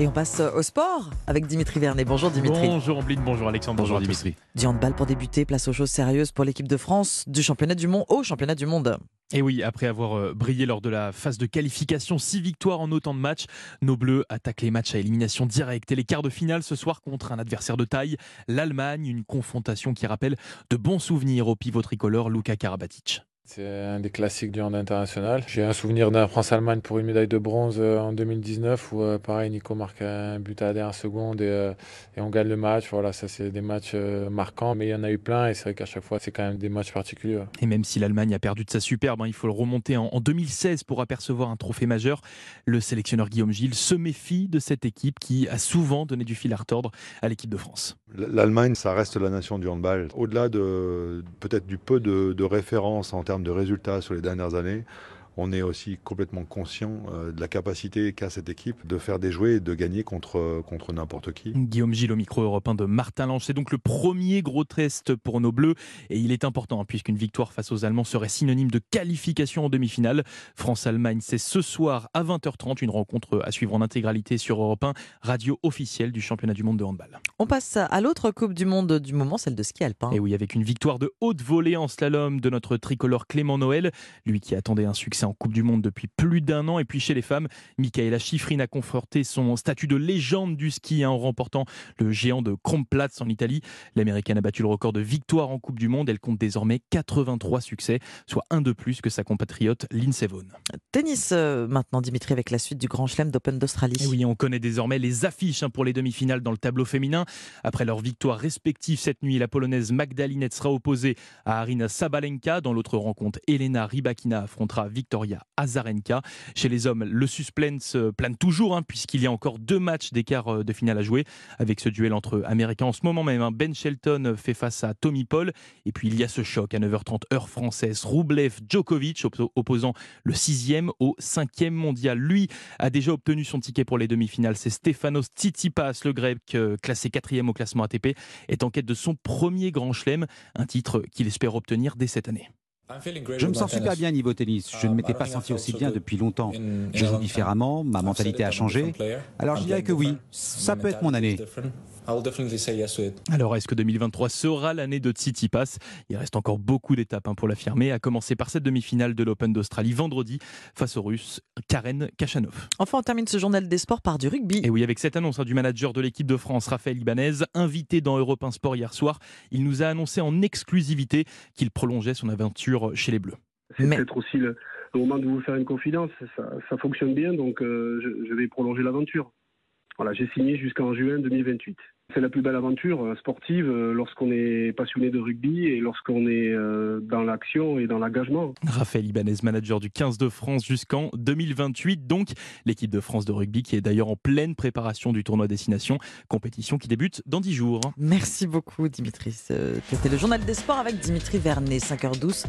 Et on passe au sport avec Dimitri Vernet. Bonjour Dimitri. Bonjour Ambline, bonjour Alexandre, bonjour, Dimitri. Du handball pour débuter, place aux choses sérieuses pour l'équipe de France du championnat du monde au championnat du monde. Et oui, après avoir euh, brillé lors de la phase de qualification, six victoires en autant de matchs, nos Bleus attaquent les matchs à élimination directe et les quarts de finale ce soir contre un adversaire de taille, l'Allemagne, une confrontation qui rappelle de bons souvenirs au pivot tricolore Luka Karabatic. C'est un des classiques du hand international. J'ai un souvenir d'un France-Allemagne pour une médaille de bronze euh, en 2019 où, euh, pareil, Nico marque un but à la dernière seconde et, euh, et on gagne le match. Voilà, ça, c'est des matchs marquants, mais il y en a eu plein et c'est vrai qu'à chaque fois, c'est quand même des matchs particuliers. Et même si l'Allemagne a perdu de sa superbe, hein, il faut le remonter en, 2016 pour apercevoir un trophée majeur. Le sélectionneur Guillaume Gilles se méfie de cette équipe qui a souvent donné du fil à retordre à l'équipe de France. L'Allemagne, ça reste la nation du handball. Au-delà de peut-être du peu de, de références en termes de résultats sur les dernières années on est aussi complètement conscient euh, de la capacité qu'a cette équipe de faire des jouets et de gagner contre, contre n'importe qui. Guillaume Gilles au micro européen de Martin Lange. C'est donc le premier gros test pour nos Bleus et il est important hein, puisqu'une victoire face aux Allemands serait synonyme de qualification en demi-finale. France-Allemagne, c'est ce soir à 20h30, une rencontre à suivre en intégralité sur Europe 1, radio officielle du championnat du monde de handball. On passe à l'autre Coupe du Monde du moment, celle de ski alpin. Et oui, avec une victoire de haute volée en slalom de notre tricolore Clément Noël, lui qui attendait un succès en Coupe du Monde depuis plus d'un an. Et puis chez les femmes, Michaela Schifrin a conforté son statut de légende du ski hein, en remportant le géant de Kronplatz en Italie. L'américaine a battu le record de victoire en Coupe du Monde. Elle compte désormais 83 succès, soit un de plus que sa compatriote Lindsey Vonn. Tennis euh, maintenant, Dimitri, avec la suite du Grand Chelem d'Open d'Australie. oui, on connaît désormais les affiches hein, pour les demi-finales dans le tableau féminin. Après leur victoire respective cette nuit, la polonaise Magdalinette sera opposée à Arina Sabalenka. Dans l'autre rencontre, Elena Rybakina affrontera Victoria Azarenka. Chez les hommes, le suspense plane toujours, hein, puisqu'il y a encore deux matchs d'écart euh, de finale à jouer, avec ce duel entre Américains en ce moment même. Hein. Ben Shelton fait face à Tommy Paul, et puis il y a ce choc à 9h30 heure française. Roublev Djokovic opposant le sixième au cinquième mondial. Lui a déjà obtenu son ticket pour les demi-finales. C'est Stefanos Tsitsipas, le grec euh, classé quatrième au classement ATP, est en quête de son premier grand chelem, un titre qu'il espère obtenir dès cette année. Je me sens super bien niveau tennis. Je ne m'étais pas senti aussi bien depuis longtemps. Je joue différemment, ma mentalité a changé. Alors je dirais que oui, ça peut être mon année. Alors, est-ce que 2023 sera l'année de Tsitsipas? Il reste encore beaucoup d'étapes hein, pour l'affirmer, à commencer par cette demi-finale de l'Open d'Australie vendredi face aux Russes Karen Kachanov. Enfin, on termine ce journal des sports par du rugby. Et oui, avec cette annonce hein, du manager de l'équipe de France, Raphaël Ibanez, invité dans Europe 1 Sport hier soir, il nous a annoncé en exclusivité qu'il prolongeait son aventure chez les Bleus. C'est peut-être aussi le, moment de vous faire une confidence. Ça, fonctionne bien, donc euh, je vais prolonger l'aventure. Voilà, j'ai signé jusqu'en juin 2028. C'est la plus belle aventure euh, sportive euh, lorsqu'on est passionné de rugby et lorsqu'on est euh, dans l'action et dans l'engagement. Raphaël Ibanez, manager du 15 de France jusqu'en 2028. Donc, l'équipe de France de rugby qui est d'ailleurs en pleine préparation du tournoi Destination, compétition qui débute dans 10 jours. Merci beaucoup, Dimitri. C'était le journal des sports avec Dimitri Vernet, 5h12.